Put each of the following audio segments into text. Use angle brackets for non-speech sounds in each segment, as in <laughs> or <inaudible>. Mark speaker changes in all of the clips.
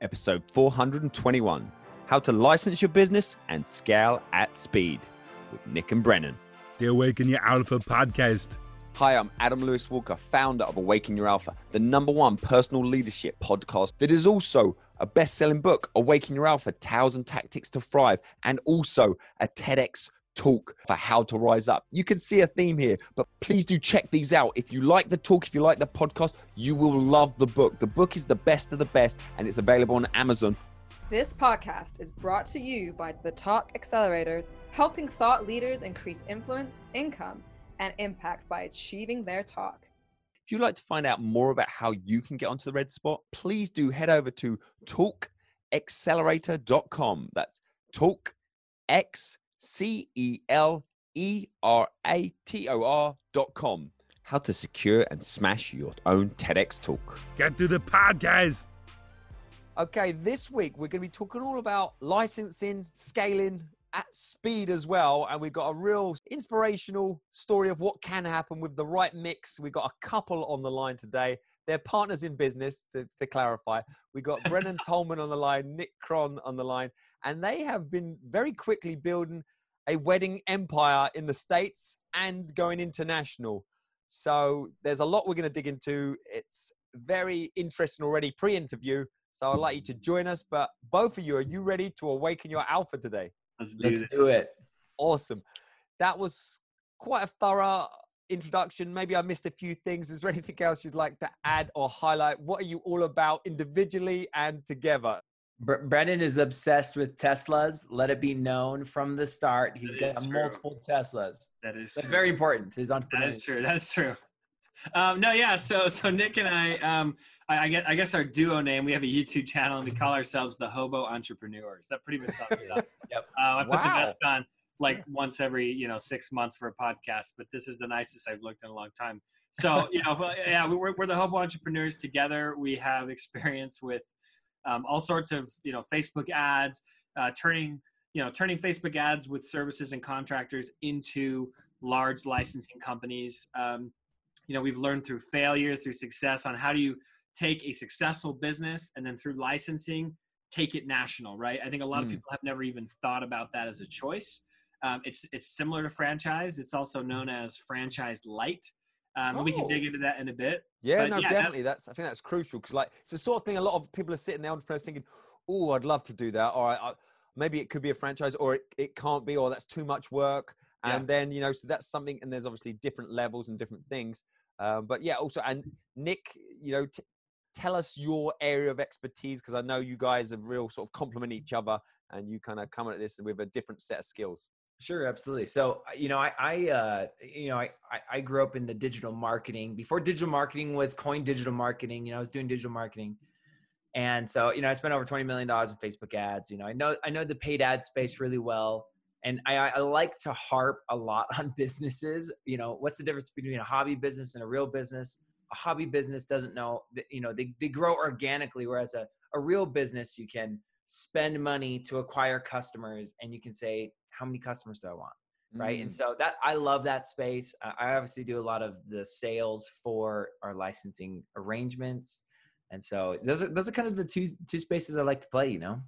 Speaker 1: episode 421 How to License Your Business and Scale at Speed with Nick and Brennan.
Speaker 2: The Awaken Your Alpha podcast.
Speaker 1: Hi, I'm Adam Lewis Walker, founder of Awaken Your Alpha, the number one personal leadership podcast that is also a best selling book, Awaken Your Alpha Tales and Tactics to Thrive, and also a TEDx talk for how to rise up. You can see a theme here, but please do check these out. If you like the talk, if you like the podcast, you will love the book. The book is the best of the best, and it's available on Amazon.
Speaker 3: This podcast is brought to you by the Talk Accelerator, helping thought leaders increase influence, income, and impact by achieving their talk.
Speaker 1: If you'd like to find out more about how you can get onto the red spot, please do head over to talkaccelerator.com. That's talk X C E L E R A T O R dot com. How to secure and smash your own TEDx talk.
Speaker 2: Get to the podcast.
Speaker 1: Okay, this week we're going to be talking all about licensing, scaling at speed as well. And we've got a real inspirational story of what can happen with the right mix. We've got a couple on the line today. They're partners in business, to, to clarify. We've got Brennan <laughs> Tolman on the line, Nick Kron on the line, and they have been very quickly building a wedding empire in the States and going international. So there's a lot we're going to dig into. It's very interesting already pre interview. So I'd like you to join us. But both of you, are you ready to awaken your alpha today?
Speaker 4: Let's do,
Speaker 5: Let's do it.
Speaker 1: Awesome. That was quite a thorough introduction. Maybe I missed a few things. Is there <laughs> anything else you'd like to add or highlight? What are you all about individually and together?
Speaker 5: Br- Brennan is obsessed with Teslas. Let it be known from the start. He's
Speaker 4: That
Speaker 5: got
Speaker 4: true.
Speaker 5: multiple Teslas.
Speaker 4: That is
Speaker 5: That's
Speaker 4: true.
Speaker 5: very important. His
Speaker 4: That
Speaker 5: entrepreneur.
Speaker 4: is true. That's true. Um, no, yeah. So, so Nick and I, um, I, I guess, I guess our duo name. We have a YouTube channel, and we call ourselves the Hobo Entrepreneurs. That pretty much sums it up. <laughs>
Speaker 5: Yep.
Speaker 4: Uh, I put the
Speaker 1: Wow.
Speaker 4: vest on like once every you know six months for a podcast, but this is the nicest I've looked in a long time. So <laughs> you know, yeah, we're we're the Hobo Entrepreneurs together. We have experience with um, all sorts of you know Facebook ads, uh, turning you know turning Facebook ads with services and contractors into large licensing companies. Um, you know, we've learned through failure, through success, on how do you take a successful business and then through licensing take it national, right? I think a lot of
Speaker 1: Mm.
Speaker 4: people have never even thought about that as a choice. Um, it's it's similar to franchise. It's also known as franchise light. Um, and we can dig
Speaker 1: Oh.
Speaker 4: into that in a bit.
Speaker 1: Yeah,
Speaker 4: But
Speaker 1: no,
Speaker 4: yeah,
Speaker 1: definitely. That's, I think that's crucial because like it's the sort of thing a lot of people are sitting there, entrepreneurs thinking, "Oh, I'd love to do that," or I, I, maybe it could be a franchise, or it, it can't be, or that's too much work.
Speaker 4: Yeah.
Speaker 1: And then you know, so that's something. And there's obviously different levels and different things. Um, but yeah, also, and Nick, you know, t- tell us your area of expertise because I know you guys are real sort of complement each other, and you kind of come at this with a different set of skills.
Speaker 5: Sure, absolutely. So, you know, I, I, uh, you know, I, I, grew up in the digital marketing before digital marketing was coined digital marketing. You know, I was doing digital marketing, and so, you know, I spent over twenty million dollars in Facebook ads. You know, I know, I know the paid ad space really well, and I, I like to harp a lot <laughs> on businesses. You know, what's the difference between a hobby business and a real business? A hobby business doesn't know that, you know, they, they grow organically, whereas a, a real business, you can spend money to acquire customers and you can say, how many customers do I want? Right. And
Speaker 1: Mm.
Speaker 5: so that I love that space. I I obviously do a lot of the sales for our licensing arrangements. And so those are those are kind of the two two spaces I like to play, you know?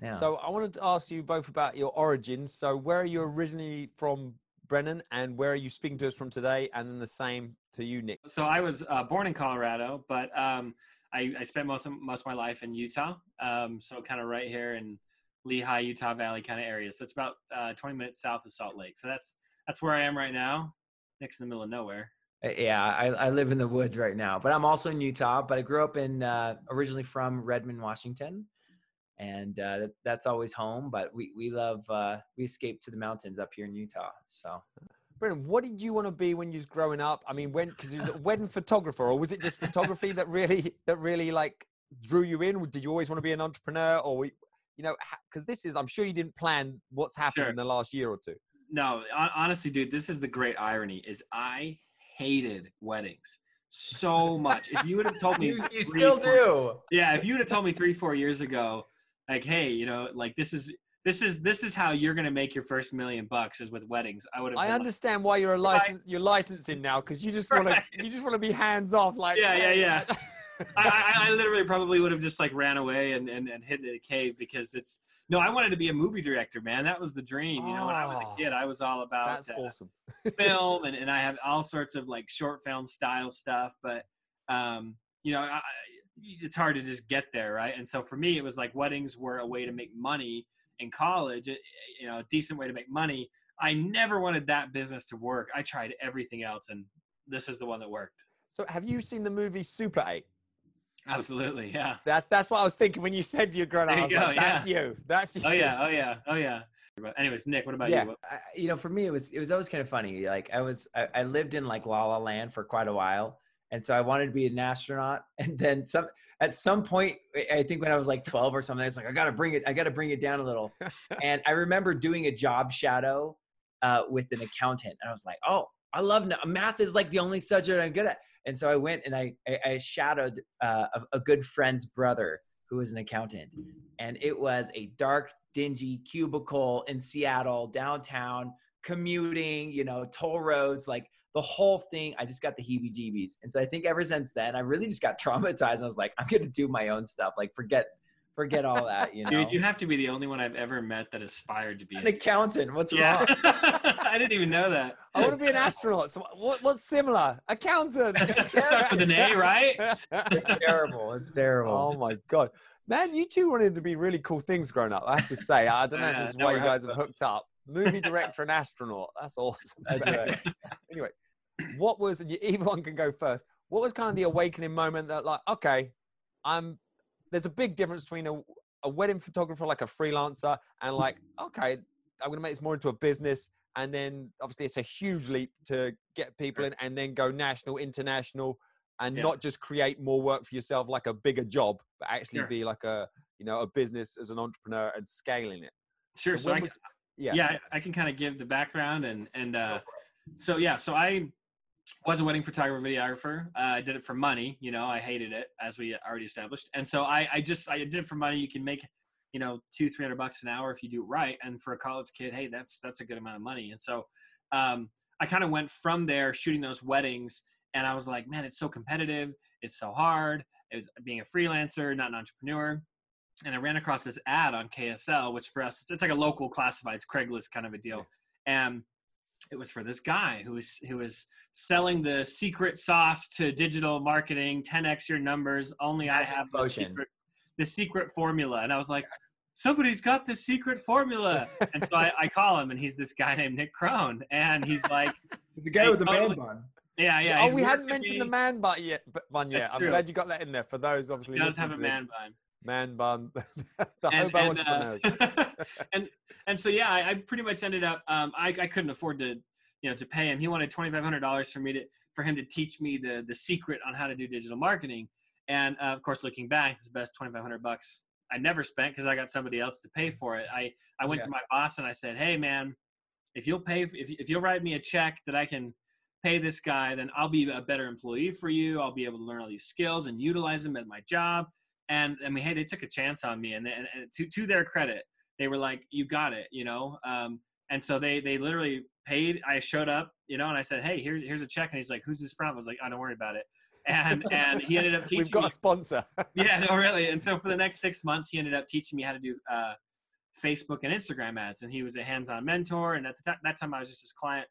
Speaker 5: Yeah.
Speaker 1: So I wanted to ask you both about your origins. So where are you originally from, Brennan, and where are you speaking to us from today? And then the same to you, Nick.
Speaker 4: So I was uh, born in Colorado, but um, I, I spent most of, most of my life in Utah. Um, so kind of right here in Lehi, Utah Valley kind of area. So it's about uh, 20 minutes south of Salt Lake. So that's that's where I am right now, next in the middle of nowhere.
Speaker 5: Uh, Yeah, I, I live in the woods right now, but I'm also in Utah. But I grew up in uh, originally from Redmond, Washington, and uh, that, that's always home. But we we love uh, we escaped to the mountains up here in Utah. So
Speaker 1: Brennan, what did you want to be when you was growing up? I mean, when because you was a wedding photographer, or was it just photography that really that really like drew you in? Did you always want to be an entrepreneur, or we, you know, because this is I'm sure you didn't plan what's happened
Speaker 4: Sure.
Speaker 1: in the last year or two.
Speaker 4: No, honestly, dude, this is the great irony: is I hated weddings so much. If you would have told <laughs> me,
Speaker 5: you, you
Speaker 4: three,
Speaker 5: still do.
Speaker 4: yeah, if you would have told me three, four years ago, like, hey, you know, like this is this is this is how you're gonna make your first million bucks is with weddings. I would have.
Speaker 1: I
Speaker 4: been like,
Speaker 1: understand why you're a
Speaker 4: Right.
Speaker 1: license. You're licensing now because you just want <laughs>
Speaker 4: Right.
Speaker 1: to you just want to be hands off. Like
Speaker 4: Yeah, yeah, yeah. <laughs> I, I, literally probably would have just like ran away and, and, and hid in a cave because it's no, I wanted to be a movie director, man. That was the dream. You know, when I was a kid, I was all about
Speaker 1: That's
Speaker 4: uh,
Speaker 1: awesome. <laughs>
Speaker 4: film and, and I have all sorts of like short film style stuff, but um, you know, I, I- it's hard to just get there, right? And so for me, it was like weddings were a way to make money in college, you know, a decent way to make money. I never wanted that business to work. I tried everything else, and this is the one that worked.
Speaker 1: So, have you seen the movie Super 8?
Speaker 4: Absolutely, yeah.
Speaker 1: That's that's what I was thinking when you said you're grown up.
Speaker 4: There
Speaker 1: I
Speaker 4: you
Speaker 1: like,
Speaker 4: go,
Speaker 1: that's you. That's you.
Speaker 4: Oh yeah, oh yeah, oh yeah. But anyways, Nick, what about
Speaker 1: Yeah.
Speaker 4: you? What-
Speaker 5: I, you know, for me, it was it was always kind of funny. Like I was, I, I lived in like La La Land for quite a while, and so I wanted to be an astronaut. <laughs> And then some at some point, I- I think when I was like twelve or something, I was like, I gotta bring it, I gotta bring it down a little. <laughs> and I remember doing a job shadow uh, with an accountant, and I was like, oh, I love na- math. Is like the only subject I'm good at. And so I went and I I, I shadowed uh, a, a good friend's brother who was an accountant, and it was a dark, dingy cubicle in Seattle downtown, commuting, you know, toll roads, like the whole thing. I just got the heebie-jeebies, and so I think ever since then, I really just got <laughs> traumatized. I was like, I'm gonna do my own stuff. Like forget, forget all that. You know,
Speaker 4: Dude, you have to be the only one I've ever met that aspired to be
Speaker 5: an accountant. What's
Speaker 4: Yeah,
Speaker 5: wrong? <laughs>
Speaker 4: I didn't even know that.
Speaker 1: I want to be an astronaut. So what, what's similar? Accountant. <laughs>
Speaker 4: Starts with an A, right? <laughs>
Speaker 5: It's terrible. It's terrible.
Speaker 1: oh my god, man! You two wanted to be really cool things growing up. I have to say. I don't know if this is
Speaker 4: now
Speaker 1: why you guys have
Speaker 4: hooked
Speaker 1: hooked up. Movie director and astronaut. That's awesome.
Speaker 5: That's right.
Speaker 1: anyway, what was and you- either one can go first? What was kind of the awakening moment that like, okay, I'm there's a big difference between a, a wedding photographer like a freelancer and like, okay, I'm gonna make this more into a business. And then obviously it's a huge leap to get people in and then go national, international, and
Speaker 4: Yeah.
Speaker 1: not just create more work for yourself like a bigger job, but actually
Speaker 4: Sure.
Speaker 1: be like a you know a business as an entrepreneur and scaling it.
Speaker 4: Sure.
Speaker 1: So
Speaker 4: So, I,
Speaker 1: was- Yeah.
Speaker 4: yeah, I, I can kind of give the background and and uh, so yeah, so I was a wedding photographer, videographer. Uh, I did it for money. You know, I hated it as we already established, and so I I just I did it for money. You can make you know two three hundred bucks an hour if you do it right, and for a college kid, hey, that's that's a good amount of money. And so um, I kind of went from there shooting those weddings, and I was like, man, it's so competitive, it's so hard. It was being a freelancer, not an entrepreneur and I ran across this ad on KSL, which for us it's, it's like a local classifieds Craigslist kind of a deal, and it was for this guy who was who was selling the secret sauce to digital marketing, 10x your numbers. Only I have the secret, the secret formula, and I was like. Somebody's got the secret formula, <laughs> and so I, I call him, and he's this guy named Nick Kron, and he's like, <laughs>
Speaker 5: It's the guy with the man
Speaker 4: totally.
Speaker 5: bun.
Speaker 4: "Yeah, yeah."
Speaker 1: oh, we hadn't mentioned
Speaker 4: me.
Speaker 1: the man bun yet. Yet. I'm glad you got that in there for those obviously.
Speaker 4: He does have a man bun.
Speaker 1: man bun. <laughs> the
Speaker 4: and,
Speaker 1: hobo
Speaker 4: and, uh, and and so yeah, I, I pretty much ended up. Um, I I couldn't afford to you know to pay him. He wanted twenty five hundred dollars for me to for him to teach me the the secret on how to do digital marketing. And uh, of course, looking back, it's the best twenty five hundred bucks I never spent because I got somebody else to pay for it. I I went
Speaker 5: Yeah.
Speaker 4: to my boss and I said, hey man, if you'll pay if if you'll write me a check that I can pay this guy, then I'll be a better employee for you. I'll be able to learn all these skills and utilize them at my job. And I mean, hey, they took a chance on me, and, and, and to to their credit, they were like, "You got it," you know. Um, and so they they literally paid. I showed up, you know, and I said, "Hey, here's here's a check." And he's like, "Who's this from?" I was like, "I don't worry about it." And and he ended up <laughs> teaching
Speaker 1: We've got
Speaker 4: me
Speaker 1: a sponsor. <laughs>
Speaker 4: yeah, no, really. And so for the next six months, he ended up teaching me how to do uh, Facebook and Instagram ads. And he was a hands-on mentor. And at the time, that time, I was just his client.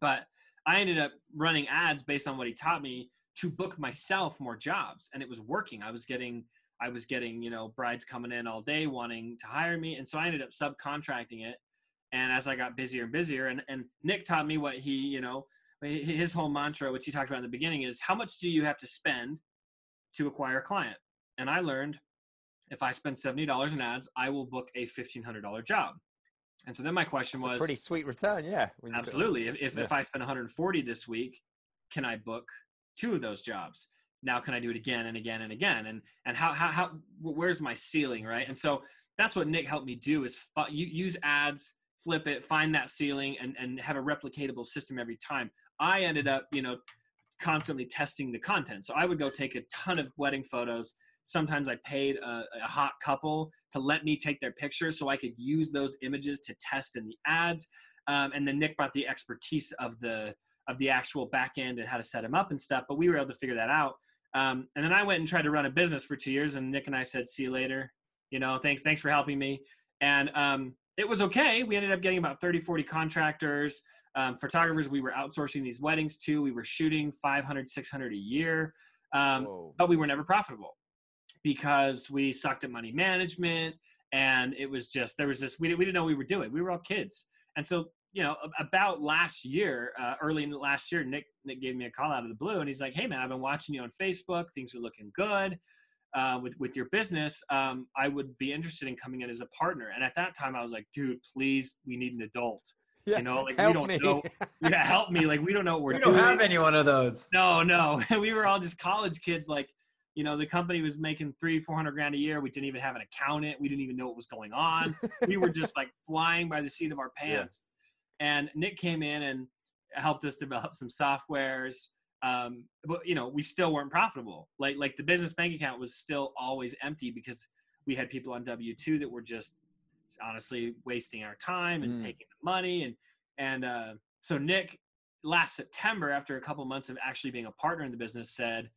Speaker 4: But I ended up running ads based on what he taught me to book myself more jobs, and it was working. I was getting, I was getting, you know, brides coming in all day wanting to hire me, and so I ended up subcontracting it. And as I got busier and busier, and and Nick taught me what he, you know, his whole mantra, which he talked about in the beginning, is how much do you have to spend to acquire a client. And I learned if I spend $70 in ads, I will book a $1,500 job. And so then my question
Speaker 1: a
Speaker 4: was
Speaker 1: pretty sweet return, yeah. when you put-
Speaker 4: absolutely. If, if,
Speaker 1: Yeah.
Speaker 4: if I spend 140 this week, can I book two of those jobs? Now, can I do it again and again and again? And, and how, how, how, where's my ceiling? Right. And so that's what Nick helped me do is fu- use ads, flip it, find that ceiling and, and have a replicatable system every time. I ended up, you know, constantly testing the content. So I would go take a ton of wedding photos. Sometimes I paid a, a hot couple to let me take their pictures so I could use those images to test in the ads. Um, and then Nick brought the expertise of the of the actual back end and how to set them up and stuff. But we were able to figure that out. Um, and then I went and tried to run a business for two years, and Nick and I said, "See you later." You know, thanks, thanks for helping me. And um, it was okay. We ended up getting about 30, 40 contractors, um, photographers. We were outsourcing these weddings to. We were shooting 500, 600 a year, um, but we were never profitable because we sucked at money management, and it was just there was this we, we didn't know what we were doing. We were all kids, and so you know about last year, uh, early in last year, Nick Nick gave me a call out of the blue, and he's like, "Hey man, I've been watching you on Facebook. Things are looking good." Uh, with with your business, um, I would be interested in coming in as a partner. And at that time, I was like, dude, please, we need an adult.
Speaker 1: Yeah,
Speaker 4: You know, like we don't
Speaker 1: me.
Speaker 4: know. <laughs> Yeah, help me. Like we don't know what we're doing.
Speaker 5: We don't
Speaker 4: doing.
Speaker 5: have any one of those.
Speaker 4: No, no. <laughs> we were all just college kids. Like, you know, the company was making three, four hundred grand a year. We didn't even have an accountant. We didn't even know what was going on. we were just like flying by the seat of our <laughs>
Speaker 1: Yeah.
Speaker 4: pants. And Nick came in and helped us develop some softwares. Um, but you know, we still weren't profitable. Like, like the business bank account was still always empty because we had people on W two that were just honestly wasting our time and
Speaker 1: Mm.
Speaker 4: taking the money. And and uh, so Nick last September, after a couple months of actually being a partner in the business, said,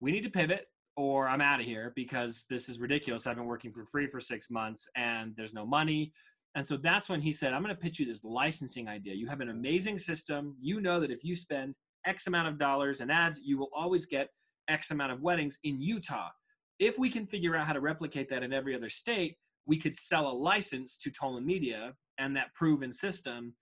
Speaker 4: "We need to pivot, or I'm out of here because this is ridiculous. I've been working for free for six months, and there's no money." And so that's when he said, "I'm going to pitch you this licensing idea. You have an amazing system. You know that if you spend X amount of dollars in ads, you will always get X amount of weddings in Utah. If we can figure out how to replicate that in every other state, we could sell a license to Tolman Media and that proven system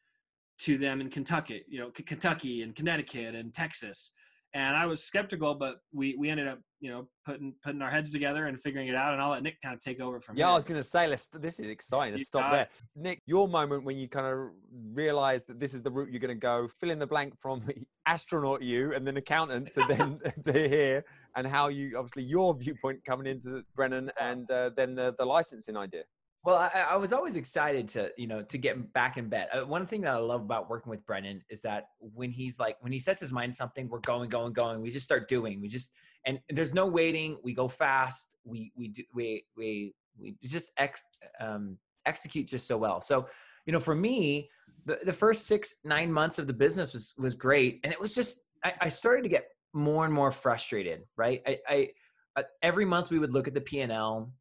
Speaker 4: to them in Kentucky, you know, Kentucky and Connecticut and Texas. And I was skeptical, but we we ended up, you know, putting putting our heads together and figuring it out. And I'll let Nick kind of take over from
Speaker 1: Yeah,
Speaker 4: here.
Speaker 1: I was going to say, let's. This is exciting. Let's
Speaker 4: You
Speaker 1: stop there.
Speaker 4: it.
Speaker 1: Nick, your moment when you kind of realized that this is the route you're going to go, fill in the blank from astronaut you and then accountant to <laughs> then <laughs> to here, and how you obviously your viewpoint coming into Brennan and uh, then the, the licensing idea.
Speaker 5: Well, I, I was always excited to, you know, to get back in bed. Uh, one thing that I love about working with Brennan is that when he's like, when he sets his mind something, we're going, going, going. We just start doing. We just, and there's no waiting. We go fast. We we do we we we just ex, um, execute just so well. So, you know, for me, the, the first six nine months of the business was was great, and it was just I, I started to get more and more frustrated. Right, I, I uh, every month we would look at the P and L.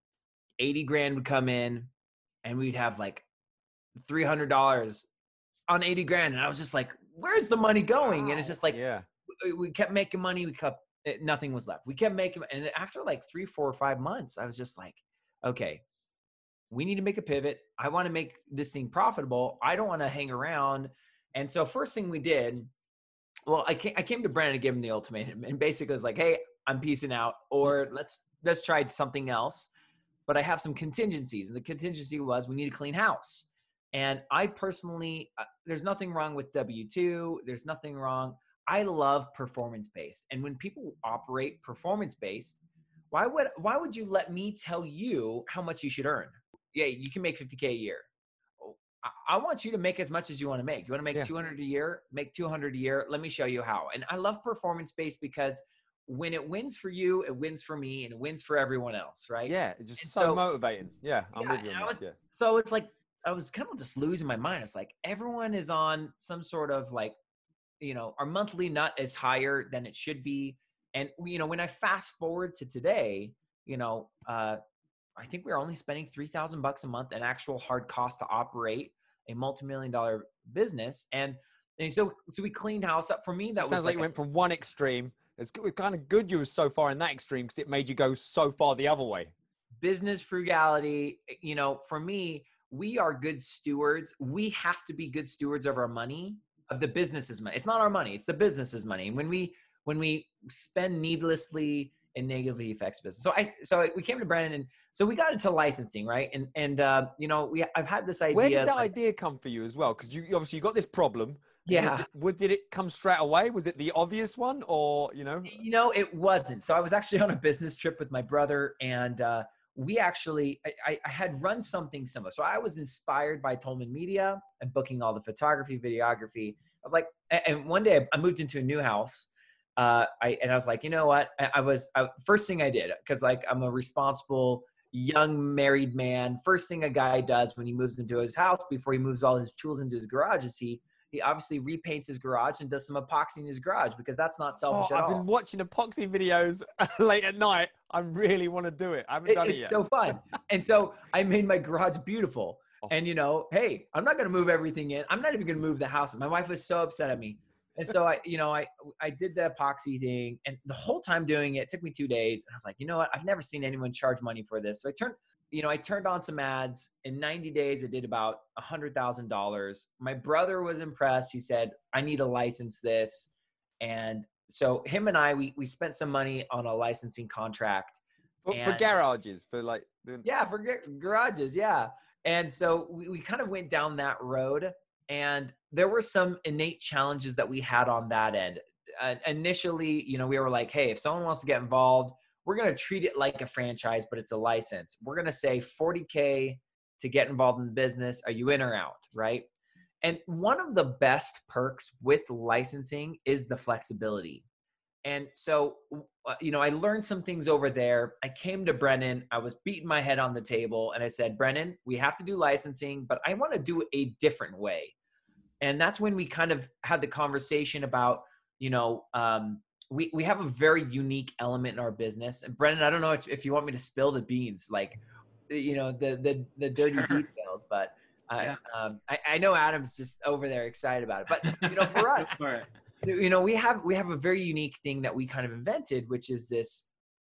Speaker 5: 80 grand would come in and we'd have like $300 on 80 grand and i was just like where's the money going? And it's just like
Speaker 1: yeah,
Speaker 5: we- kept making money we kept it, nothing was left. We kept making and after like three four or five months i was just like okay we need to make a pivot. I want to make this thing profitable. I don't want to hang around. And so first thing we did well i came, I came to brennan and gave him the ultimatum and basically was like hey i'm peacing out mm. or let's let's try something else but i have some contingencies and the contingency was we need a clean house and i personally uh, there's nothing wrong with w2 there's nothing wrong I love performance based. And when people operate performance based, why would why would you let me tell you how much you should earn? Yeah, you can make 50k a year. Oh, I- I want you to make as much as you want to make. You want to make
Speaker 1: Yeah.
Speaker 5: 200 a year? Make 200 a year. Let me show you how. And I love performance based because when it wins for you, it wins for me and it wins for everyone else, right?
Speaker 1: yeah, it's just so,
Speaker 5: so-
Speaker 1: motivating. Yeah, I'm
Speaker 5: Yeah,
Speaker 1: with you on
Speaker 5: I
Speaker 1: this.
Speaker 5: was-
Speaker 1: Yeah,
Speaker 5: so it's like I was kind of just losing my mind. It's like everyone is on some sort of like, you know, our monthly nut is higher than it should be. And you know, when I fast forward to today, you know, uh, I think we're only spending three thousand bucks a month in actual hard cost to operate a multi-million dollar business. And, and so so we cleaned house up. For me, that was
Speaker 1: sounds like,
Speaker 5: like a-
Speaker 1: went from one extreme. It's kind of good you were so far in that extreme because it made you go so far the other way.
Speaker 5: business frugality eh, you know for me we are good stewards we have to be good stewards of our money of the business's money it's not our money it's the business's money And when we when we spend needlessly it negatively affects business so i so we came to brennan and so we got into licensing right and and uh, you know we i've had this idea
Speaker 1: Where did that
Speaker 5: like-
Speaker 1: idea come for you as well? Because you obviously you got this problem.
Speaker 5: Yeah.
Speaker 1: Did, what, did it come straight away? Was it the obvious one, or you know?
Speaker 5: you know it wasn't. So i was actually <laughs> on a business trip with my brother and uh, we actually I, I- had run something similar. So i was inspired by tolman media and booking all the photography videography. I was like and one day i moved into a new house uh, I, and i was like you know what? I, I was I, first thing i did because like i'm a responsible young married man. First thing a guy does when he moves into his house before he moves all his tools into his garage is he he obviously repaints his garage and does some epoxy in his garage because that's not
Speaker 1: Oh,
Speaker 5: selfish at
Speaker 1: I've
Speaker 5: all.
Speaker 1: been watching epoxy videos <laughs> late at night. I really want to do it. I haven't
Speaker 5: It-
Speaker 1: done it
Speaker 5: it's
Speaker 1: yet.
Speaker 5: so fun. and so I made my garage beautiful.
Speaker 1: Oh.
Speaker 5: And you know, hey, I'm not gonna move everything in. I'm not even gonna move the house. My wife was so upset at me. And so I, you know, I I did the epoxy thing, and the whole time doing it, it took me two days. And I was like, you know what? I've never seen anyone charge money for this. So I turned, you know, I turned on some ads. In 90 days, I did about a hundred thousand dollars. My brother was impressed. He said, I need to license this. And so him and I, we we spent some money on a licensing contract.
Speaker 1: for, for garages, for like
Speaker 5: Yeah, for gar- garages. Yeah. And so we, we kind of went down that road, and there were some innate challenges that we had on that end. Uh, initially, you know, we were like, hey, if someone wants to get involved, we're going to treat it like a franchise, but it's a license. We're going to say 40K to get involved in the business. Are you in or out? Right. And one of the best perks with licensing is the flexibility. And so, uh, you know, I learned some things over there. I came to Brennan. I was beating my head on the table and I said, Brennan, we have to do licensing, but I want to do it a different way. And that's when we kind of had the conversation about, you know, um, we, we have a very unique element in our business. And Brennan, I don't know if, if you want me to spill the beans, like, you know, the, the, the dirty
Speaker 4: Sure.
Speaker 5: details, but I,
Speaker 4: Yeah.
Speaker 5: um, I, I know Adam's just over there excited about it, but you know, for <laughs> us, you know we have we have a very unique thing that we kind of invented which is this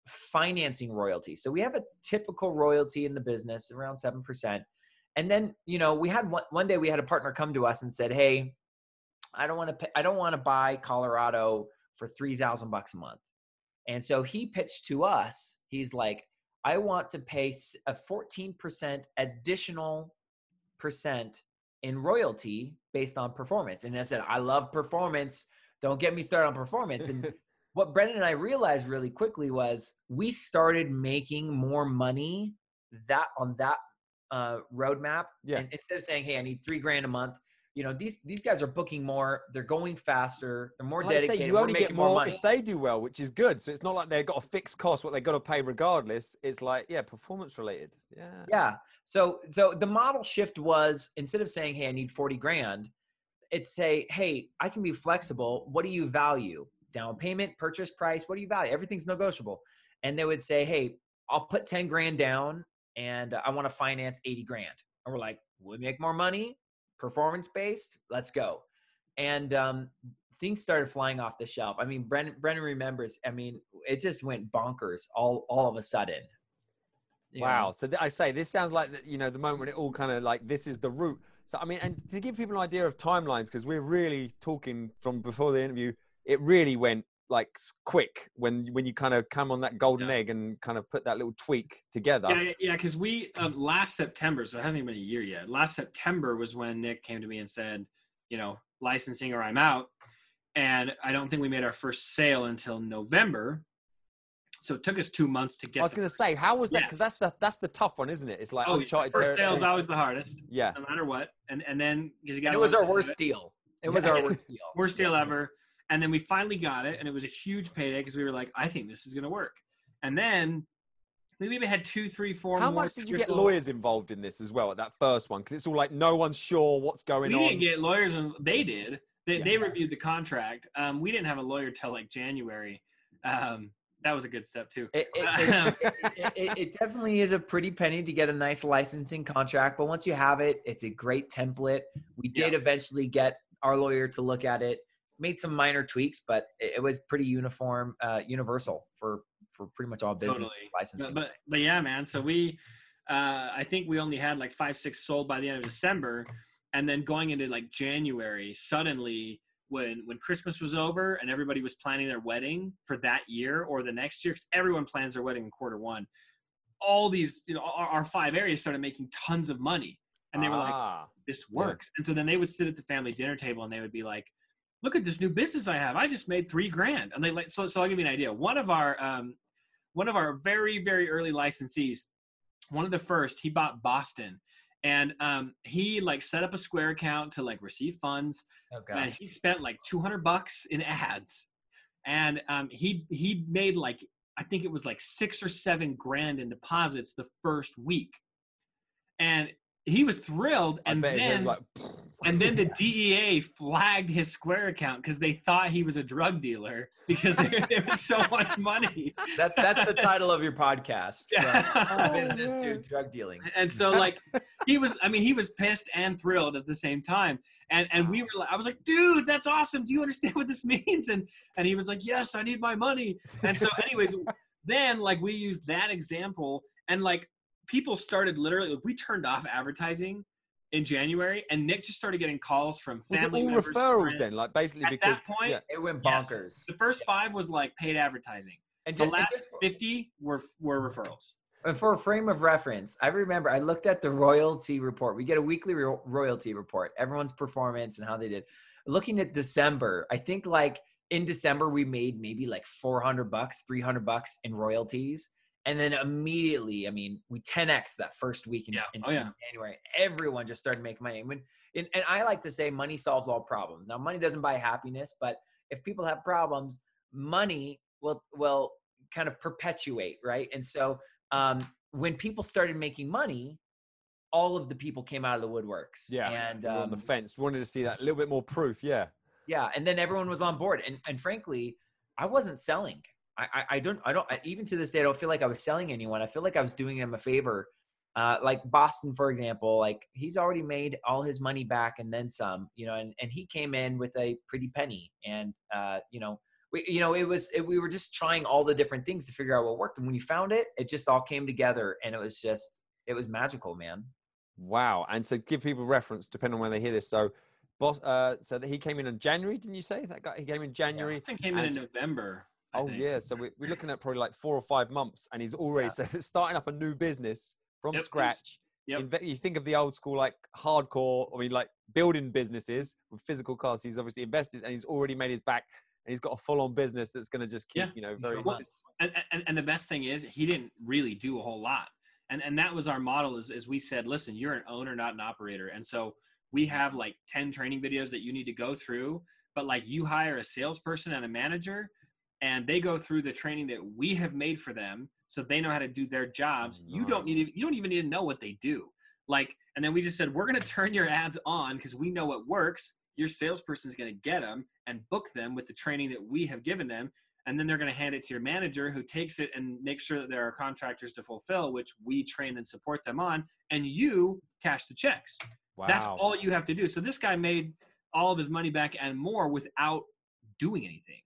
Speaker 5: financing royalty so we have a typical royalty in the business around 7% and then you know we had one, one day we had a partner come to us and said hey i don't want to pay, i don't want to buy colorado for 3000 bucks a month and so he pitched to us he's like i want to pay a 14% additional percent in royalty based on performance. And I said, I love performance. Don't get me started on performance. And <laughs> what Brennan and I realized really quickly was we started making more money that on that uh, roadmap.
Speaker 1: Yeah.
Speaker 5: And instead of saying, "Hey, I need three grand a month," you know, these these guys are booking more. They're going faster. They're more
Speaker 1: Like I say,
Speaker 5: dedicated.
Speaker 1: you only
Speaker 5: making
Speaker 1: get
Speaker 5: more
Speaker 1: more
Speaker 5: money.
Speaker 1: if they do well, which is good. So it's not like they've got a fixed cost, what they've got to pay regardless. It's like, yeah, performance related. Yeah.
Speaker 5: Yeah. So so the model shift was instead of saying, "Hey, I need 40 grand," it's say, "Hey, I can be flexible. What do you value? Down payment, purchase price, what do you value? Everything's negotiable." And they would say, "Hey, I'll put 10 grand down and I want to finance 80 grand." And we're like, "We make more money, performance based. Let's go." And um things started flying off the shelf. I mean, Brennan Brennan remembers, I mean, it just went bonkers all all of a sudden. You know?
Speaker 1: Wow. So th- I say this sounds like the- you know the moment when it all kind of like this is the route. So I mean, and to give people an idea of timelines, because we're really talking from before the interview, it really went like quick when when you kind of come on that golden
Speaker 4: Yeah.
Speaker 1: egg and kind of put that little tweak together.
Speaker 4: Yeah, yeah, yeah. Because we um, last September, so it hasn't even been a year yet. Last September was when Nick came to me and said, you know, licensing or I'm out. And I don't think we made our first sale until November. So it took us two months to get.
Speaker 1: I was going to say, how was that?
Speaker 4: Yeah.
Speaker 1: Because that's the that's the tough one, isn't it? It's like
Speaker 4: Oh, the
Speaker 1: uncharted
Speaker 4: first sale is always the hardest,
Speaker 1: Yeah.
Speaker 4: no matter what. And and then because you got
Speaker 5: it was our worst deal. It was our worst deal.
Speaker 4: worst deal ever. And then we finally got it, and it was a huge payday because we were like, I think this is gonna work. And then we maybe had two, three, four.
Speaker 1: How
Speaker 4: more
Speaker 1: much did you get lawyers involved in this as well at that first one? Because it's all like no one's sure what's going
Speaker 4: We
Speaker 1: on.
Speaker 4: We didn't get lawyers, and they did. They,
Speaker 1: Yeah.
Speaker 4: they reviewed the contract. Um, we didn't have a lawyer till like January. Um, that was a good step too.
Speaker 5: It, it, it, <laughs> it, it, it definitely is a pretty penny to get a nice licensing contract, but once you have it, it's a great template. We did eventually get our lawyer to look at it, made some minor tweaks, but it, it was pretty uniform, uh, universal for for pretty much all business
Speaker 4: Totally.
Speaker 5: licensing.
Speaker 4: But, but but yeah, man. So we, uh, I think we only had like five, six sold by the end of December, and then going into like January, suddenly when when Christmas was over and everybody was planning their wedding for that year or the next year, because everyone plans their wedding in quarter one. All these, you know, our, our five areas started making tons of money, and they were like,
Speaker 1: Ah.
Speaker 4: this works. And so then they would sit at the family dinner table and they would be like, look at this new business I have. I just made three grand. And they like, so, so I'll give you an idea. One of our, um, one of our very, very early licensees, one of the first, he bought Boston and, um, he like set up a Square account to like receive funds
Speaker 5: oh,
Speaker 4: and
Speaker 5: gosh.
Speaker 4: he spent like 200 bucks in ads. And, um, he, he made like, I think it was like six or seven grand in deposits the first week. And he was thrilled, and
Speaker 1: bet his head
Speaker 4: then
Speaker 1: like,
Speaker 4: and then the <laughs> DEA flagged his Square account because they thought he was a drug dealer <laughs> because there, there was so <laughs> much money.
Speaker 5: That that's the title of your podcast. From oh, business to drug dealing.
Speaker 4: And so like he was I mean he was pissed and thrilled at the same time. And and we were like I was like, "Dude, that's awesome. Do you understand what this means?" And and he was like, "Yes, I need my money." And so anyways, then like we used that example and like people started literally like, we turned off advertising in January and Nick just started getting calls from family
Speaker 1: was it all
Speaker 4: members,
Speaker 1: referrals
Speaker 4: friends.
Speaker 1: then? Like basically
Speaker 4: At
Speaker 1: because
Speaker 4: that point,
Speaker 1: yeah.
Speaker 5: It went
Speaker 4: Yes.
Speaker 5: bonkers.
Speaker 4: the first 5 was like paid advertising.
Speaker 5: And
Speaker 4: The
Speaker 5: just, and
Speaker 4: last
Speaker 5: just-
Speaker 4: 50 were were referrals.
Speaker 5: And for a frame of reference, I remember I looked at the royalty report. We get a weekly ro- royalty report, everyone's performance and how they did. Looking at December, I think like in December we made maybe like 400 bucks, 300 bucks in royalties. And then immediately, I mean, we 10x that first week in,
Speaker 4: Yeah.
Speaker 5: in,
Speaker 4: Oh, yeah.
Speaker 5: in January. Everyone just started making money. And when and, and I like to say money solves all problems. Now, money doesn't buy happiness, but if people have problems, money will will kind of perpetuate, right? And so um, when people started making money, all of the people came out of the woodworks.
Speaker 1: Yeah,
Speaker 5: and
Speaker 1: were on the
Speaker 5: um,
Speaker 1: fence. Wanted to see that a little bit more proof. Yeah.
Speaker 5: yeah, and then everyone was on board. And and frankly, I wasn't selling. I, I I don't I don't I, even to this day I don't feel like I was selling anyone. I feel like I was doing them a favor. Uh, like Boston, for example, like he's already made all his money back and then some, you know, and, and he came in with a pretty penny, and uh, you know, we, you know, it was it, we were just trying all the different things to figure out what worked, and when you found it, it just all came together, and it was just it was magical, man.
Speaker 1: Wow. And so give people reference depending on when they hear this. So, boss. Uh, so that he came in in January. Didn't you say that guy? He came in January.
Speaker 4: Boston came in in November. I
Speaker 1: Oh
Speaker 4: think.
Speaker 1: yeah, so we, we're looking at probably like four or five months, and he's already
Speaker 5: Yeah.
Speaker 1: so <laughs> starting up a new business from
Speaker 4: Yep,
Speaker 1: scratch.
Speaker 4: yep.
Speaker 1: You think of the old school like hardcore, I mean like building businesses with physical cars. He's obviously invested, and he's already made his back, and he's got a full-on business that's going to just keep
Speaker 4: Yeah,
Speaker 1: you know very.
Speaker 4: Well, and, and and the best thing is he didn't really do a whole lot and and that was our model is, is we said listen you're an owner not an operator and so we have like 10 training videos that you need to go through but like you hire a salesperson and a manager and they go through the training that we have made for them so they know how to do their jobs. You don't need to, you don't even need to know what they do. Like and then we just said we're going to turn your ads on because we know what works. Your salesperson is going to get them and book them with the training that we have given them and then they're going to hand it to your manager who takes it and makes sure that there are contractors to fulfill which we train and support them on and you cash the checks.
Speaker 1: Wow.
Speaker 4: that's all you have to do. So this guy made all of his money back and more without doing anything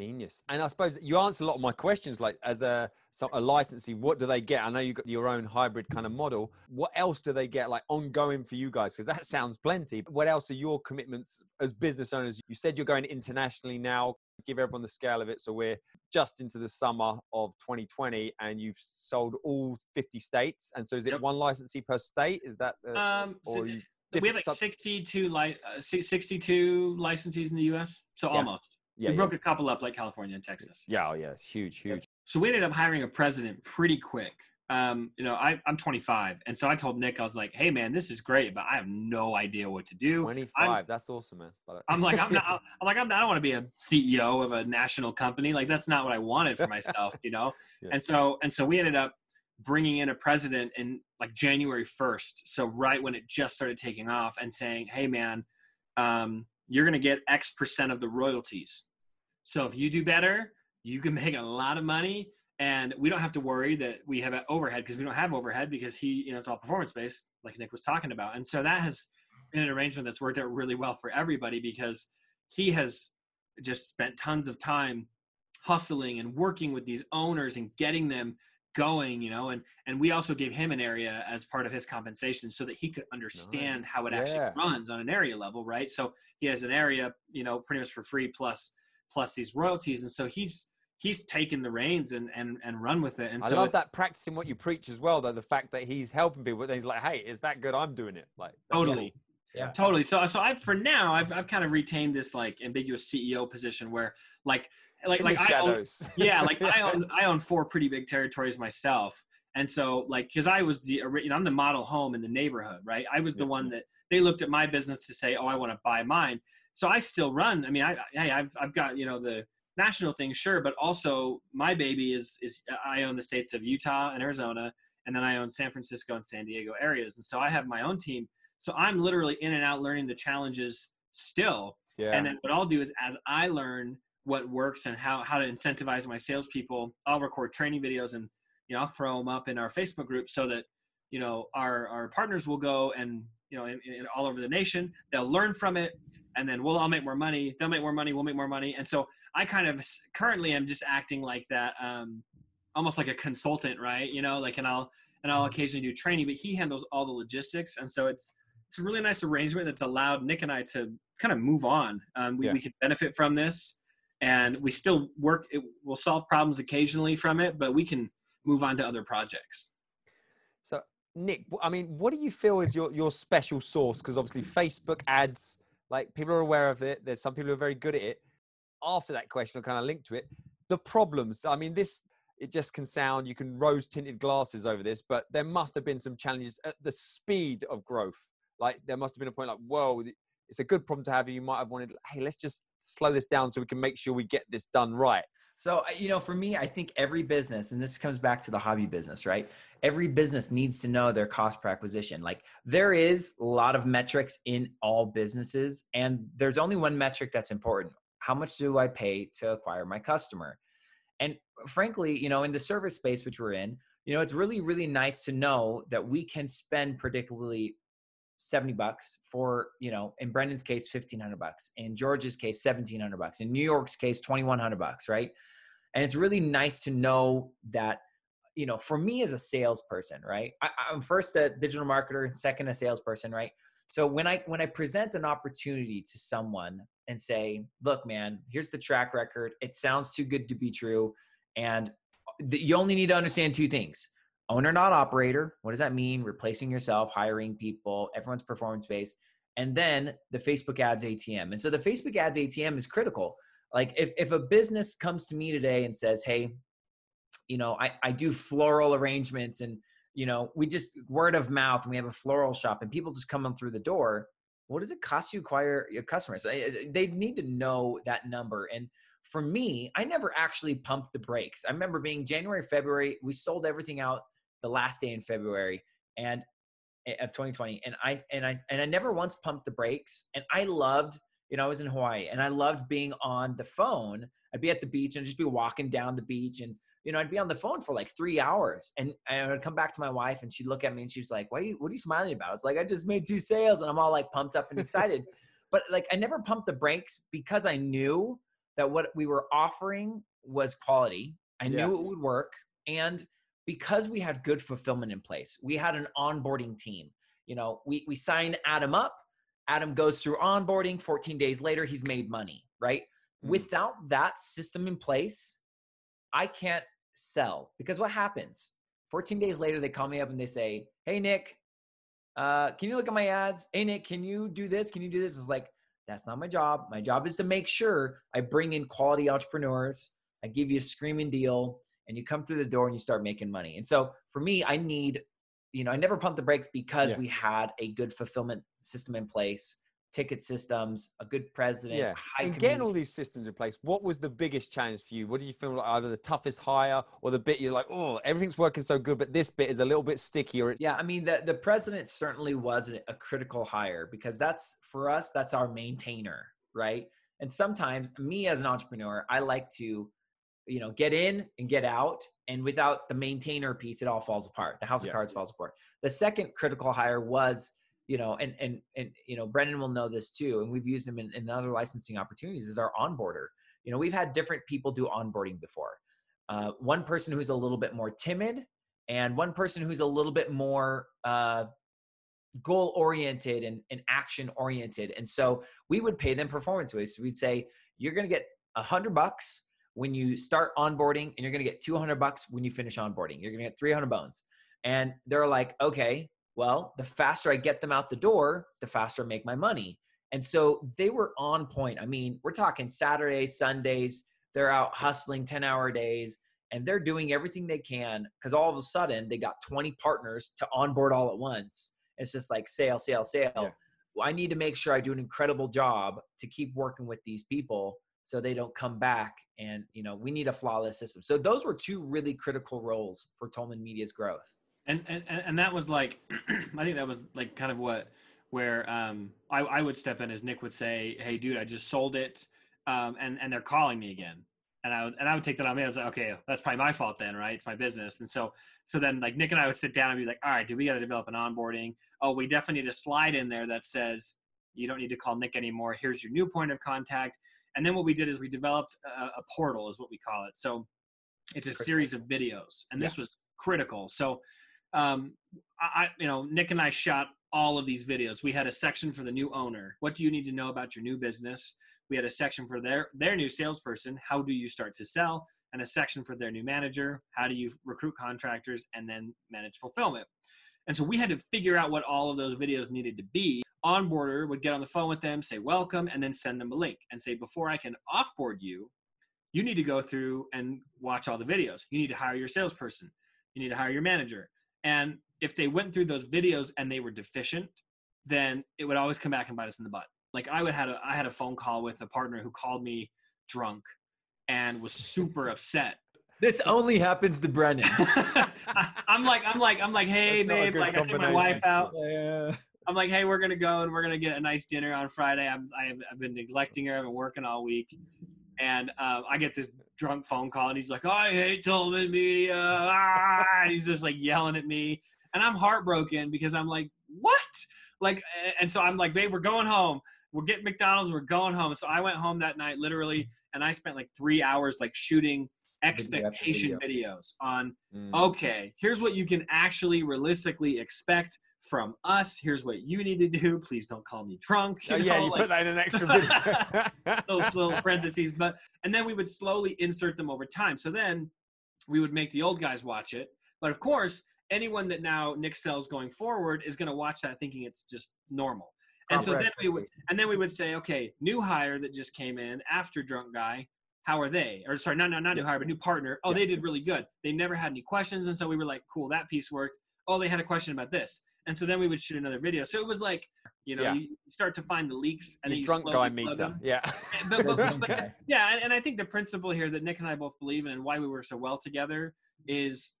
Speaker 1: Genius. And I suppose you answer a lot of my questions. Like, as a so a licensee, what do they get? I know you've got your own hybrid kind of model. What else do they get, like ongoing for you guys? Because that <laughs> sounds plenty. What else are your commitments as business owners? You said you're going internationally now. Give everyone the scale of it. So we're just into the summer of 2020, and you've sold all 50 states. And so is it
Speaker 4: Yep.
Speaker 1: one licensee per state? Is that the,
Speaker 4: um,
Speaker 1: or you
Speaker 4: we have like
Speaker 1: sub-
Speaker 4: 62 li- uh, 62 licensees in the us so
Speaker 1: Yeah.
Speaker 4: almost
Speaker 1: yeah,
Speaker 4: we broke a couple up like california and texas
Speaker 1: yeah, oh, yeah, it's huge, huge.
Speaker 4: so we ended up hiring a president pretty quick. Um, you know, I, I'm 25, and so I told Nick, I was like, "Hey, man, this is great, but I have no idea what to do."
Speaker 1: 25. That's awesome, man.
Speaker 4: I'm like, I'm not. <laughs> I'm like, I'm not, I don't want to be a CEO of a national company. Like, that's not what I wanted for myself, you know. <laughs>
Speaker 1: Yeah.
Speaker 4: And so, and so we ended up bringing in a president in like January 1st. So right when it just started taking off, and saying, "Hey, man, um, you're gonna get X percent of the royalties. So if you do better, you can <laughs> make a lot of money." And we don't have to worry that we have overhead because we don't have overhead because he, you know, it's all performance based, like Nick was talking about. And so that has been an arrangement that's worked out really well for everybody because he has just spent tons of time hustling and working with these owners and getting them going you know and and we also gave him an area as part of his compensation so that he could understand
Speaker 1: Nice.
Speaker 4: how it
Speaker 1: Yeah.
Speaker 4: actually runs on an area level right so he has an area you know pretty much for free plus plus these royalties and so he's he's taken the reins and and and run with it and so
Speaker 1: I
Speaker 4: so
Speaker 1: love
Speaker 4: it-
Speaker 1: that practicing what you preach as well, though. The fact that he's helping people, then he's like, "Hey, is that good? I'm doing it." Like
Speaker 4: totally
Speaker 1: cool.
Speaker 5: Yeah.
Speaker 4: totally so so i for now i've, I've kind of retained this like ambiguous ceo position where like like like I own, <laughs> yeah like i own i own four pretty big territories myself and so like because i was the you know i'm the model home in the neighborhood right i was the one that they looked at my business to say oh i want to buy mine so i still run i mean i hey i've i've got you know the national thing sure but also my baby is is uh, i own the states of utah and arizona and then I own San Francisco and San Diego areas. And so I have my own team. So I'm literally in and out learning the challenges still.
Speaker 1: Yeah.
Speaker 4: And then what I'll do is as I learn what works and how, how to incentivize my salespeople, I'll record training videos and, you know, I'll throw them up in our Facebook group so that, you know, our, our partners will go and, you know, in, in all over the nation, they'll learn from it and then we'll all make more money. They'll make more money. We'll make more money. And so I kind of currently am just acting like that, um, almost like a consultant, right? You know, like, and I'll, and I'll occasionally do training, but he handles all the logistics. And so it's, it's a really nice arrangement that's allowed Nick and I to kind of move on. Um, we,
Speaker 1: Yeah.
Speaker 4: we can benefit from this and we still work, it, we'll solve problems occasionally from it, but we can move on to other projects.
Speaker 1: So, Nick, I mean, what do you feel is your, your special source Because obviously, Facebook ads, like people are aware of it. There's some people who are very good at it. After that question, I'll kind of link to it. The problems. I mean, this it just can sound you can rose tinted glasses over this, but there must have been some challenges at the speed of growth. Like there must have been a point like, whoa, it's a good problem to have. You might have wanted, hey, let's just slow this down so we can make sure we get this done right.
Speaker 5: So, you know, for me, I think every business, and this comes back to the hobby business, right? Every business needs to know their cost per acquisition. Like, there is a lot of metrics in all businesses, and there's only one metric that's important how much do I pay to acquire my customer? And frankly, you know, in the service space, which we're in, you know, it's really, really nice to know that we can spend predictably 70 bucks for, you know, in Brennan's case, 1500 bucks, in George's case, 1700 bucks, in New York's case, 2100 bucks, right? And it's really nice to know that, you know, for me as a salesperson, right? I, I'm first a digital marketer, second a salesperson, right? So when I when I present an opportunity to someone and say, "Look, man, here's the track record. It sounds too good to be true," and you only need to understand two things: owner, not operator. What does that mean? Replacing yourself, hiring people, everyone's performance based, and then the Facebook ads ATM. And so the Facebook ads ATM is critical. Like if if a business comes to me today and says, "Hey, you know, I I do floral arrangements and you know, we just word of mouth and we have a floral shop and people just come in through the door. What does it cost you to acquire your customers? They need to know that number. And for me, I never actually pumped the brakes. I remember being January, February, we sold everything out the last day in February and eh, of 2020. And I and I and I never once pumped the brakes. And I loved, you know, I was in Hawaii and I loved being on the phone. I'd be at the beach and just be walking down the beach and you know, I'd be on the phone for like three hours and I would come back to my wife and she'd look at me and she was like, Why you, what are you smiling about? It's like, I just made two sales and I'm all like pumped up and excited. <laughs> but like, I never pumped the brakes because I knew that what we were offering was quality. I
Speaker 1: Yeah.
Speaker 5: knew it would work. And because we had good fulfillment in place, we had an onboarding team. You know, we, we sign Adam up. Adam goes through onboarding. 14 days later, he's made money, right?
Speaker 1: Mm.
Speaker 5: Without that system in place, I can't sell because what happens 14 days later they call me up and they say hey nick uh, can you look at my ads hey nick can you do this can you do this it's like that's not my job my job is to make sure i bring in quality entrepreneurs i give you a screaming deal and you come through the door and you start making money and so for me i need you know i never pumped the brakes because
Speaker 1: Yeah.
Speaker 5: we had a good fulfillment system in place ticket systems a good president
Speaker 1: Yeah. and getting all these systems in place, what was the biggest challenge for you? What did you feel like either the toughest hire or the bit you're like, oh, everything's working so good, but this bit is a little bit sticky or it's
Speaker 5: Yeah, I mean the the president certainly was a critical hire because that's for us that's our maintainer, right? And sometimes me as an entrepreneur, I like to, you know, get in and get out, and without the maintainer piece, it all falls apart. The house
Speaker 1: Yeah.
Speaker 5: of cards falls apart. The second critical hire was, you know, and and and you know, Brennan will know this too, and we've used him in, in other licensing opportunities. Is our onboarder. You know, we've had different people do onboarding before. Uh, one person who's a little bit more timid and one person who's a little bit more uh, goal oriented and, and action oriented. And so we would pay them performance based. We'd say, you're going to get a hundred bucks when you start onboarding and you're going to get 200 bucks when you finish onboarding. You're going to get 300 bones. And they're like, okay, well, the faster I get them out the door, the faster I make my money. And so they were on point. I mean, we're talking Saturdays, Sundays, they're out hustling 10 hour days and they're doing everything they can because all of a sudden they got 20 partners to onboard all at once. It's just like sale, sale, sale.
Speaker 1: Yeah.
Speaker 5: Well, I need to make sure I do an incredible job to keep working with these people so they don't come back. And you know, we need a flawless system. So those were two really critical roles for Tolman Media's growth.
Speaker 4: and and and that was like <clears throat> i think that was like kind of what where um i i would step in as nick would say hey dude i just sold it um and and they're calling me again and i would and i would take that on me i was like okay that's probably my fault then right it's my business and so so then like nick and i would sit down and be like all right do we got to develop an onboarding oh we definitely need a slide in there that says you don't need to call nick anymore here's your new point of contact and then what we did is we developed a, a portal is what we call it so it's a series of videos and this was critical so um, I, you know, Nik and I shot all of these videos. We had a section for the new owner. What do you need to know about your new business? We had a section for their their new salesperson. How do you start to sell? And a section for their new manager. How do you recruit contractors and then manage fulfillment? And so we had to figure out what all of those videos needed to be. Onboarder would get on the phone with them, say welcome, and then send them a link and say, before I can offboard you, you need to go through and watch all the videos. You need to hire your salesperson. You need to hire your manager. And if they went through those videos and they were deficient, then it would always come back and bite us in the butt. Like I would had a I had a phone call with a partner who called me drunk and was super upset.
Speaker 5: This only happens to Brennan. <laughs>
Speaker 4: I, am like I'm like I'm like hey
Speaker 1: That's
Speaker 4: babe like I took my wife out.
Speaker 5: Yeah.
Speaker 4: I'm like hey we're gonna go and we're gonna get a nice dinner on Friday. I'm I've, I've been neglecting her. I've been working all week, and um, I get this drunk phone call and he's like I hate Tolman Media. Ah! And he's just like yelling at me, and I'm heartbroken because I'm like what? Like and so I'm like babe we're going home. We're getting McDonald's. We're going home. So I went home that night literally, and I spent like three hours like shooting expectation videos on
Speaker 1: Mm.
Speaker 4: okay here's what you can actually realistically expect from us. Here's what you need to do. Please don't call me drunk
Speaker 1: Oh, yeah,
Speaker 4: know,
Speaker 1: you
Speaker 4: like,
Speaker 1: put that in an extra video. <laughs>
Speaker 4: those little parentheses but and then we would slowly insert them over time. So then we would make the old guys watch it. But of course anyone that now nik sells going forward is going to watch that thinking it's just normal. And so then we would and then we would say okay new hire that just came in after drunk guy how are they or sorry no no not new hire but new partner oh
Speaker 1: Yeah.
Speaker 4: they did really good they never had any questions and so we were like cool that piece worked oh they had a question about this and so then we would shoot another video so it was like you know
Speaker 1: Yeah.
Speaker 4: you start to find the leaks and then you
Speaker 1: drunk guy meter.
Speaker 4: them.
Speaker 1: Yeah.
Speaker 4: but, <laughs> but, but,
Speaker 5: Drunk
Speaker 4: yeah and, and i think the principle here that nik and i both believe in and why we work so well together is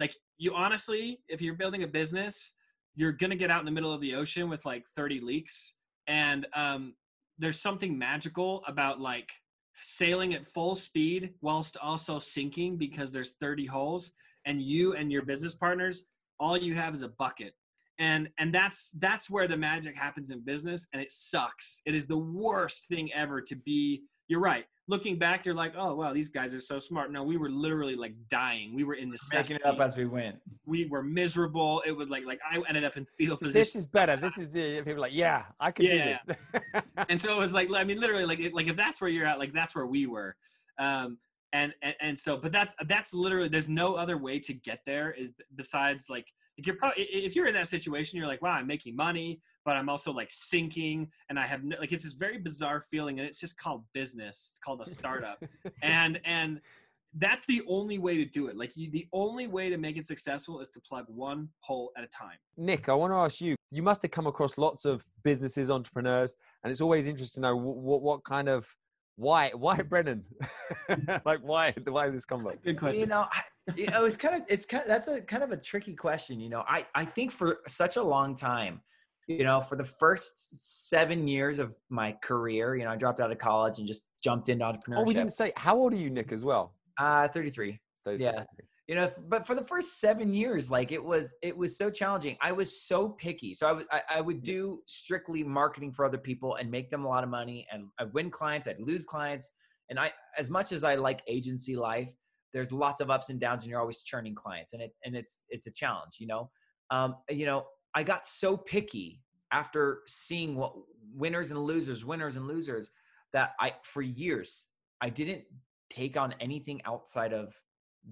Speaker 4: like you honestly if you're building a business you're gonna get out in the middle of the ocean with like 30 leaks and um, there's something magical about like sailing at full speed whilst also sinking because there's 30 holes and you and your business partners all you have is a bucket. And and that's that's where the magic happens in business and it sucks. It is the worst thing ever to be you're right looking back you're like oh wow these guys are so smart no we were literally like dying we were in necessity
Speaker 5: Making it up as we went.
Speaker 4: we were miserable it was like like i ended up in fetal position
Speaker 1: this is better. This is the people like, yeah, I can
Speaker 4: Yeah.
Speaker 1: do this. <laughs>
Speaker 4: and so it was like i mean literally like it- like if that's where you're at like that's where we were um and and, and so but that's that's literally there's no other way to get there is besides like like you're probably if you're in that situation you're like wow i'm making money but i'm also like sinking and i have no, like it's this very bizarre feeling and it's just called business it's called a startup <laughs> and and that's the only way to do it like you, the only way to make it successful is to plug one hole at a time
Speaker 1: Nik, I want to ask you. You must have come across lots of businesses, entrepreneurs, and it's always interesting to know what what kind of why why Brennan, <laughs> like why why this come combo?
Speaker 4: good question
Speaker 5: You know, I, you know, it's kind of it's kind of that's a kind of a tricky question. You know, I I think for such a long time, you know, for the first seven years of my career, you know, I dropped out of college and just jumped into entrepreneurship.
Speaker 1: Oh, we didn't say. How old are you, Nik? As well.
Speaker 5: Uh, 33.
Speaker 1: Those-
Speaker 5: Yeah. you know but for the first seven years like it was it was so challenging i was so picky so i would I, I would do strictly marketing for other people and make them a lot of money and i'd win clients i'd lose clients and i as much as i like agency life there's lots of ups and downs and you're always churning clients and it and it's it's a challenge you know um you know i got so picky after seeing what winners and losers winners and losers that i for years i didn't take on anything outside of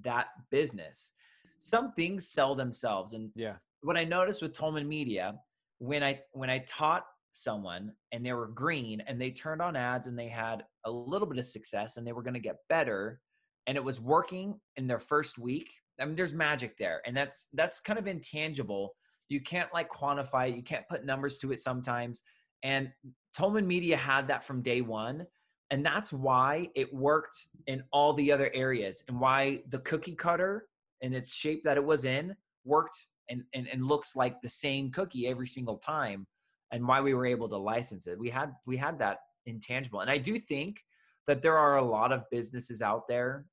Speaker 5: that business. Some things sell themselves. And
Speaker 1: Yeah.
Speaker 5: what I noticed with Tolman Media, when I when I taught someone and they were green and they turned on ads and they had a little bit of success and they were going to get better and it was working in their first week. I mean, there's magic there, and that's that's kind of intangible. You can't like quantify it. You can't put numbers to it sometimes. And Tolman Media had that from day one. And that's why it worked in all the other areas and why the cookie cutter and its shape that it was in worked and, and and looks like the same cookie every single time and why we were able to license it we had we had that intangible and i do think that there are a lot of businesses out there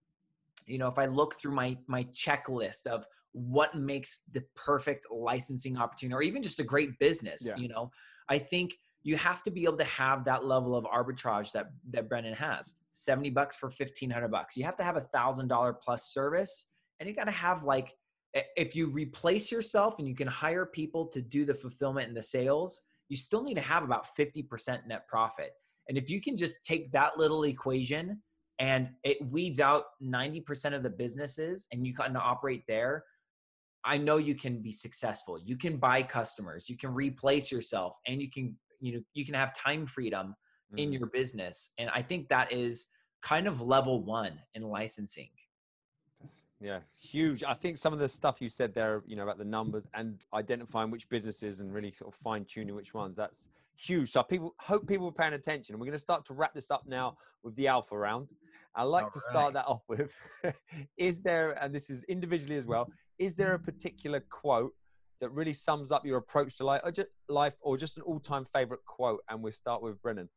Speaker 5: you know if i look through my my checklist of what makes the perfect licensing opportunity or even just a great business
Speaker 1: Yeah.
Speaker 5: you know? I think you have to be able to have that level of arbitrage that that brennan has. 70 bucks for 1500 bucks. You have to have a thousand dollar plus service and you got to have like if you replace yourself and you can hire people to do the fulfillment and the sales you still need to have about 50% net profit. And if you can just take that little equation and it weeds out 90% of the businesses and you kind of operate there i know you can be successful you can buy customers you can replace yourself and you can you know you can have time freedom in
Speaker 1: Mm.
Speaker 5: your business and i think that is kind of level one in licensing
Speaker 1: Yeah, huge. I think some of the stuff you said there, you know, about the numbers and identifying which businesses and really sort of fine tuning which ones, that's huge. So people hope people are paying attention. We're going to start to wrap this up now with the alpha round. I like
Speaker 5: All
Speaker 1: to start that off with <laughs> is there, and this is individually as well, is there a particular quote that really sums up your approach to life or just, life or just an all time favorite quote? And we'll start with Brennan.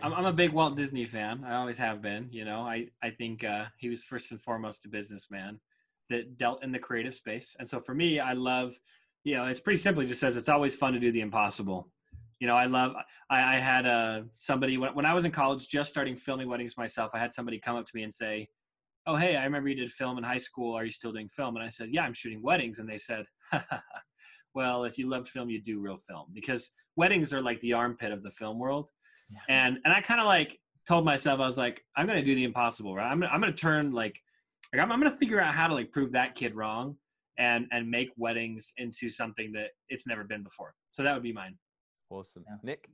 Speaker 4: I'm, I'm a big Walt Disney fan. I always have been. You know, I I think uh, he was first and foremost a businessman that dealt in the creative space. And so for me, I love, you know, it's pretty simple. It just says it's always fun to do the impossible. You know, I love. I, I had uh, somebody when, when I was in college, just starting filming weddings myself. I had somebody come up to me and say, "Oh, hey, I remember you did film in high school. Are you still doing film?" And I said, "Yeah, I'm shooting weddings." And they said, <laughs> "Well, if you loved film, you do real film because weddings are like the armpit of the film world." and and I kind of like told myself I was like I'm gonna do the impossible right I'm gonna, I'm gonna turn like, like I'm, I'm gonna figure out how to like prove that kid wrong and and make weddings into something that it's never been before so that would be mine
Speaker 1: Awesome.
Speaker 5: Yeah.
Speaker 1: Nik?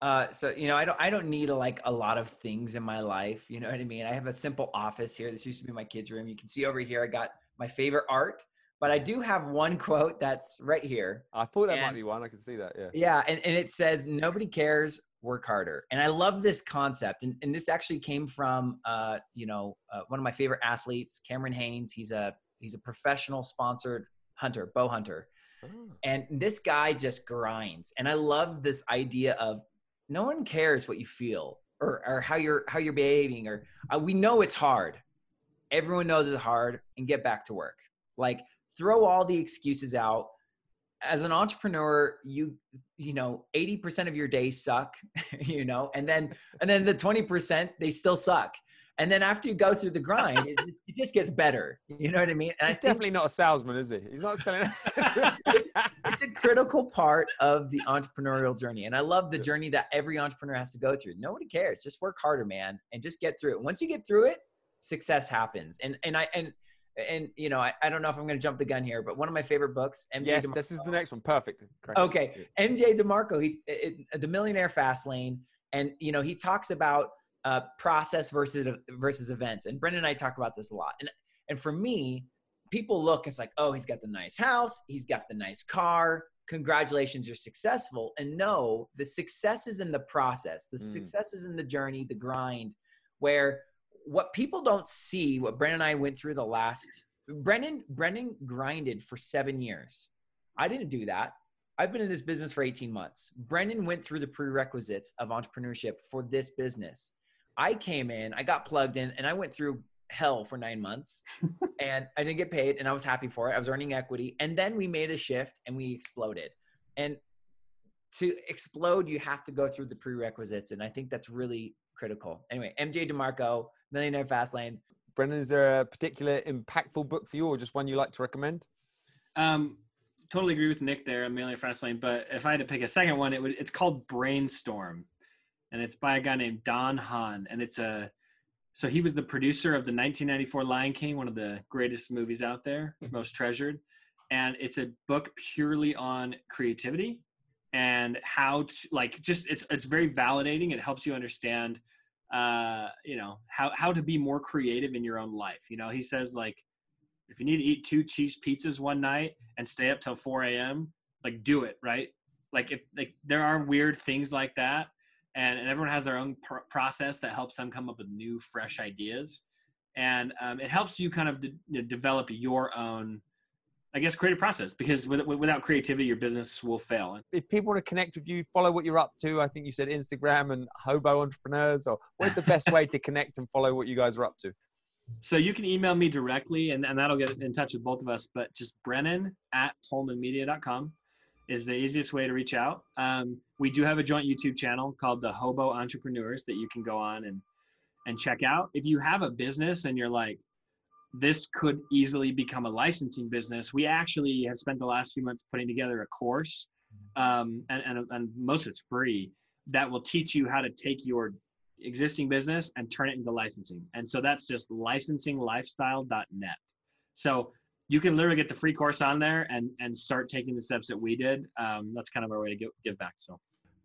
Speaker 5: Uh, so you know, I don't I don't need like a lot of things in my life. You know what I mean? I have a simple office here. This used to be my kids' room. You can see over here. I got my favorite art, but I do have one quote that's right here.
Speaker 1: I thought that might
Speaker 5: And-
Speaker 1: be one. I can see that. Yeah.
Speaker 5: Yeah, and, and it says nobody cares, work harder. And I love this concept. And, and this actually came from uh, you know, uh, one of my favorite athletes, Cameron Hanes. He's a he's a professional sponsored hunter, bow hunter.
Speaker 1: Ah.
Speaker 5: And this guy just grinds. And I love this idea of no one cares what you feel or, or how you're how you're behaving or uh, we know it's hard. Everyone knows it's hard and get back to work. Like throw all the excuses out. As an entrepreneur, you you know, 80% of your days suck, <laughs> you know, and then and then the 20% they still suck. And then after you go through the grind, it just, it just gets better. You know what I mean? And
Speaker 1: He's
Speaker 5: think-
Speaker 1: definitely not a salesman, is he? He's not selling. <laughs> <laughs>
Speaker 5: it's a critical part of the entrepreneurial journey. And I love the journey that every entrepreneur has to go through. Nobody cares. Just work harder, man, and just get through it. Once you get through it, success happens. And and I and and you know, I, I don't know if I'm gonna jump the gun here, but one of my favorite books, MJ
Speaker 1: yes,
Speaker 5: DeMarco-
Speaker 1: this is the next one. Perfect. It.
Speaker 5: Okay, MJ DeMarco, he it, the Millionaire Fast Lane, and you know he talks about uh, process versus versus events. And Brennan and I talk about this a lot. And and for me, people look, it's like, oh, he's got the nice house, he's got the nice car. Congratulations, you're successful. And no, the success is in the process. The
Speaker 1: Mm.
Speaker 5: success is in the journey, the grind, where what people don't see, what Brennan and I went through the last. Brennan Brennan grinded for seven years. I didn't do that. I've been in this business for 18 months. Brennan went through the prerequisites of entrepreneurship for this business. I came in, I got plugged in, and I went through hell for nine months <laughs> and I didn't get paid and I was happy for it. I was earning equity. And then we made a shift and we exploded. And to explode, you have to go through the prerequisites. And I think that's really critical. Anyway, MJ DeMarco, Millionaire Fastlane.
Speaker 1: Brennan, is there a particular impactful book for you, or just one you like to recommend?
Speaker 4: um totally agree with nik there on Millionaire fast lane but if i had to pick a second one it would it's called brainstorm and it's by a guy named don hahn and it's a so he was the producer of the 1994 lion king one of the greatest movies out there most treasured and it's a book purely on creativity and how to like just it's it's very validating. It helps you understand uh you know how how to be more creative in your own life. You know he says like if you need to eat two cheese pizzas one night and stay up till 4 a.m like do it right? Like if like there are weird things like that and, and everyone has their own pr- process that helps them come up with new fresh ideas and um, it helps you kind of de- you know, develop your own I guess creative process because with, without creativity, your business will fail.
Speaker 1: If people want to connect with you, follow what you're up to, I think you said Instagram and Hobo Entrepreneurs, or what's the best way to connect and follow what you guys are up to?
Speaker 4: So you can email me directly and, and that'll get in touch with both of us, but just Brennan at TolmanMedia.com is the easiest way to reach out. Um, we do have a joint YouTube channel called the Hobo Entrepreneurs that you can go on and, and check out. If you have a business and you're like, this could easily become a licensing business. We actually have spent the last few months putting together a course, um, and, and, and most of it's free, that will teach you how to take your existing business and turn it into licensing. And so that's just licensinglifestyle.net. So you can literally get the free course on there and, and start taking the steps that we did. Um, that's kind of our way to give, give back. So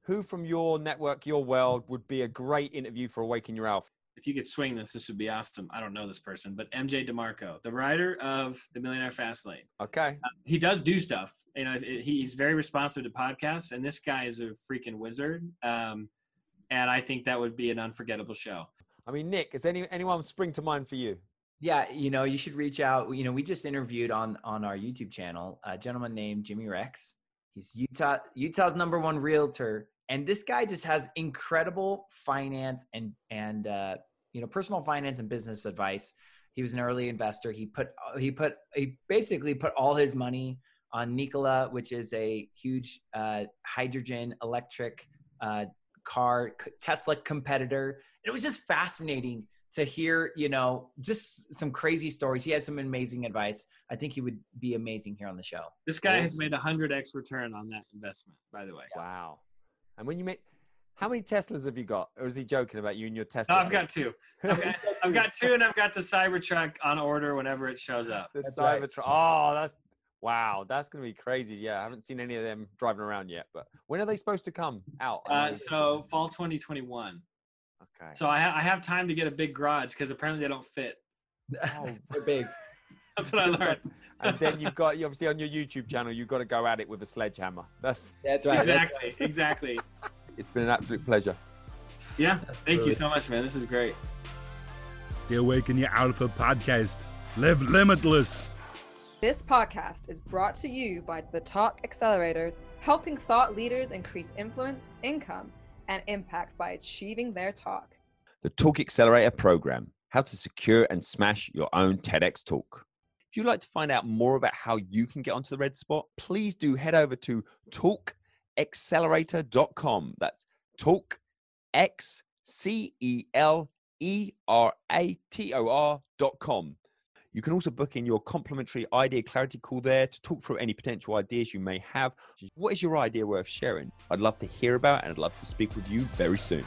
Speaker 1: who from your network, your world would be a great interview for Awaken Your Alpha?
Speaker 4: if you could swing this, this would be awesome. I don't know this person, but MJ DeMarco, the writer of the Millionaire Fast Lane.
Speaker 1: Okay.
Speaker 4: Uh, he does do stuff. You know, he's very responsive to podcasts, and this guy is a freaking wizard. Um, and I think that would be an unforgettable show.
Speaker 1: I mean, Nik, is any anyone spring to mind for you?
Speaker 5: Yeah, you know, you should reach out. You know, we just interviewed on on our YouTube channel a gentleman named Jimmy Rex. He's Utah Utah's number one realtor and this guy just has incredible finance and and uh, you know personal finance and business advice. He was an early investor. He put he put he basically put all his money on Nikola, which is a huge uh, hydrogen electric uh, car Tesla competitor. It was just fascinating to hear, you know, just some crazy stories. He had some amazing advice. I think he would be amazing here on the show.
Speaker 4: This guy has made a hundred x return on that investment, by the way.
Speaker 1: Wow. And when you make, how many Teslas have you got? Or is he joking about you and your Tesla?
Speaker 4: No, I've got two. I've got, I've got, two, and I've got the Cybertruck on order whenever it shows up.
Speaker 1: The that's Cybertruck. Right. Oh, that's wow. That's gonna be crazy. Yeah, I haven't seen any of them driving around yet. But when are they supposed to come out?
Speaker 4: Uh, so fall 2021. Okay. So I, ha- I have time to get a big garage because apparently they don't fit.
Speaker 5: Oh, <laughs> they're big.
Speaker 4: That's what I learned.
Speaker 1: and then you've got you obviously on your YouTube channel, you've got to go at it with a sledgehammer. That's
Speaker 5: that's right.
Speaker 4: Exactly, exactly. <laughs>
Speaker 1: It's been an absolute pleasure.
Speaker 4: Yeah, thank you so much, man. This is great.
Speaker 2: The Awaken Your Alpha podcast. Live limitless.
Speaker 3: This podcast is brought to you by the Talk Accelerator, helping thought leaders increase influence, income, and impact by achieving their talk.
Speaker 1: The Talk Accelerator program how to secure and smash your own TEDx talk. If you'd like to find out more about how you can get onto the red spot, please do head over to talkaccelerator.com. That's talk x c e l e r a t o r.com. You can also book in your complimentary idea clarity call there to talk through any potential ideas you may have. What is your idea worth sharing? I'd love to hear about and I'd love to speak with you very soon.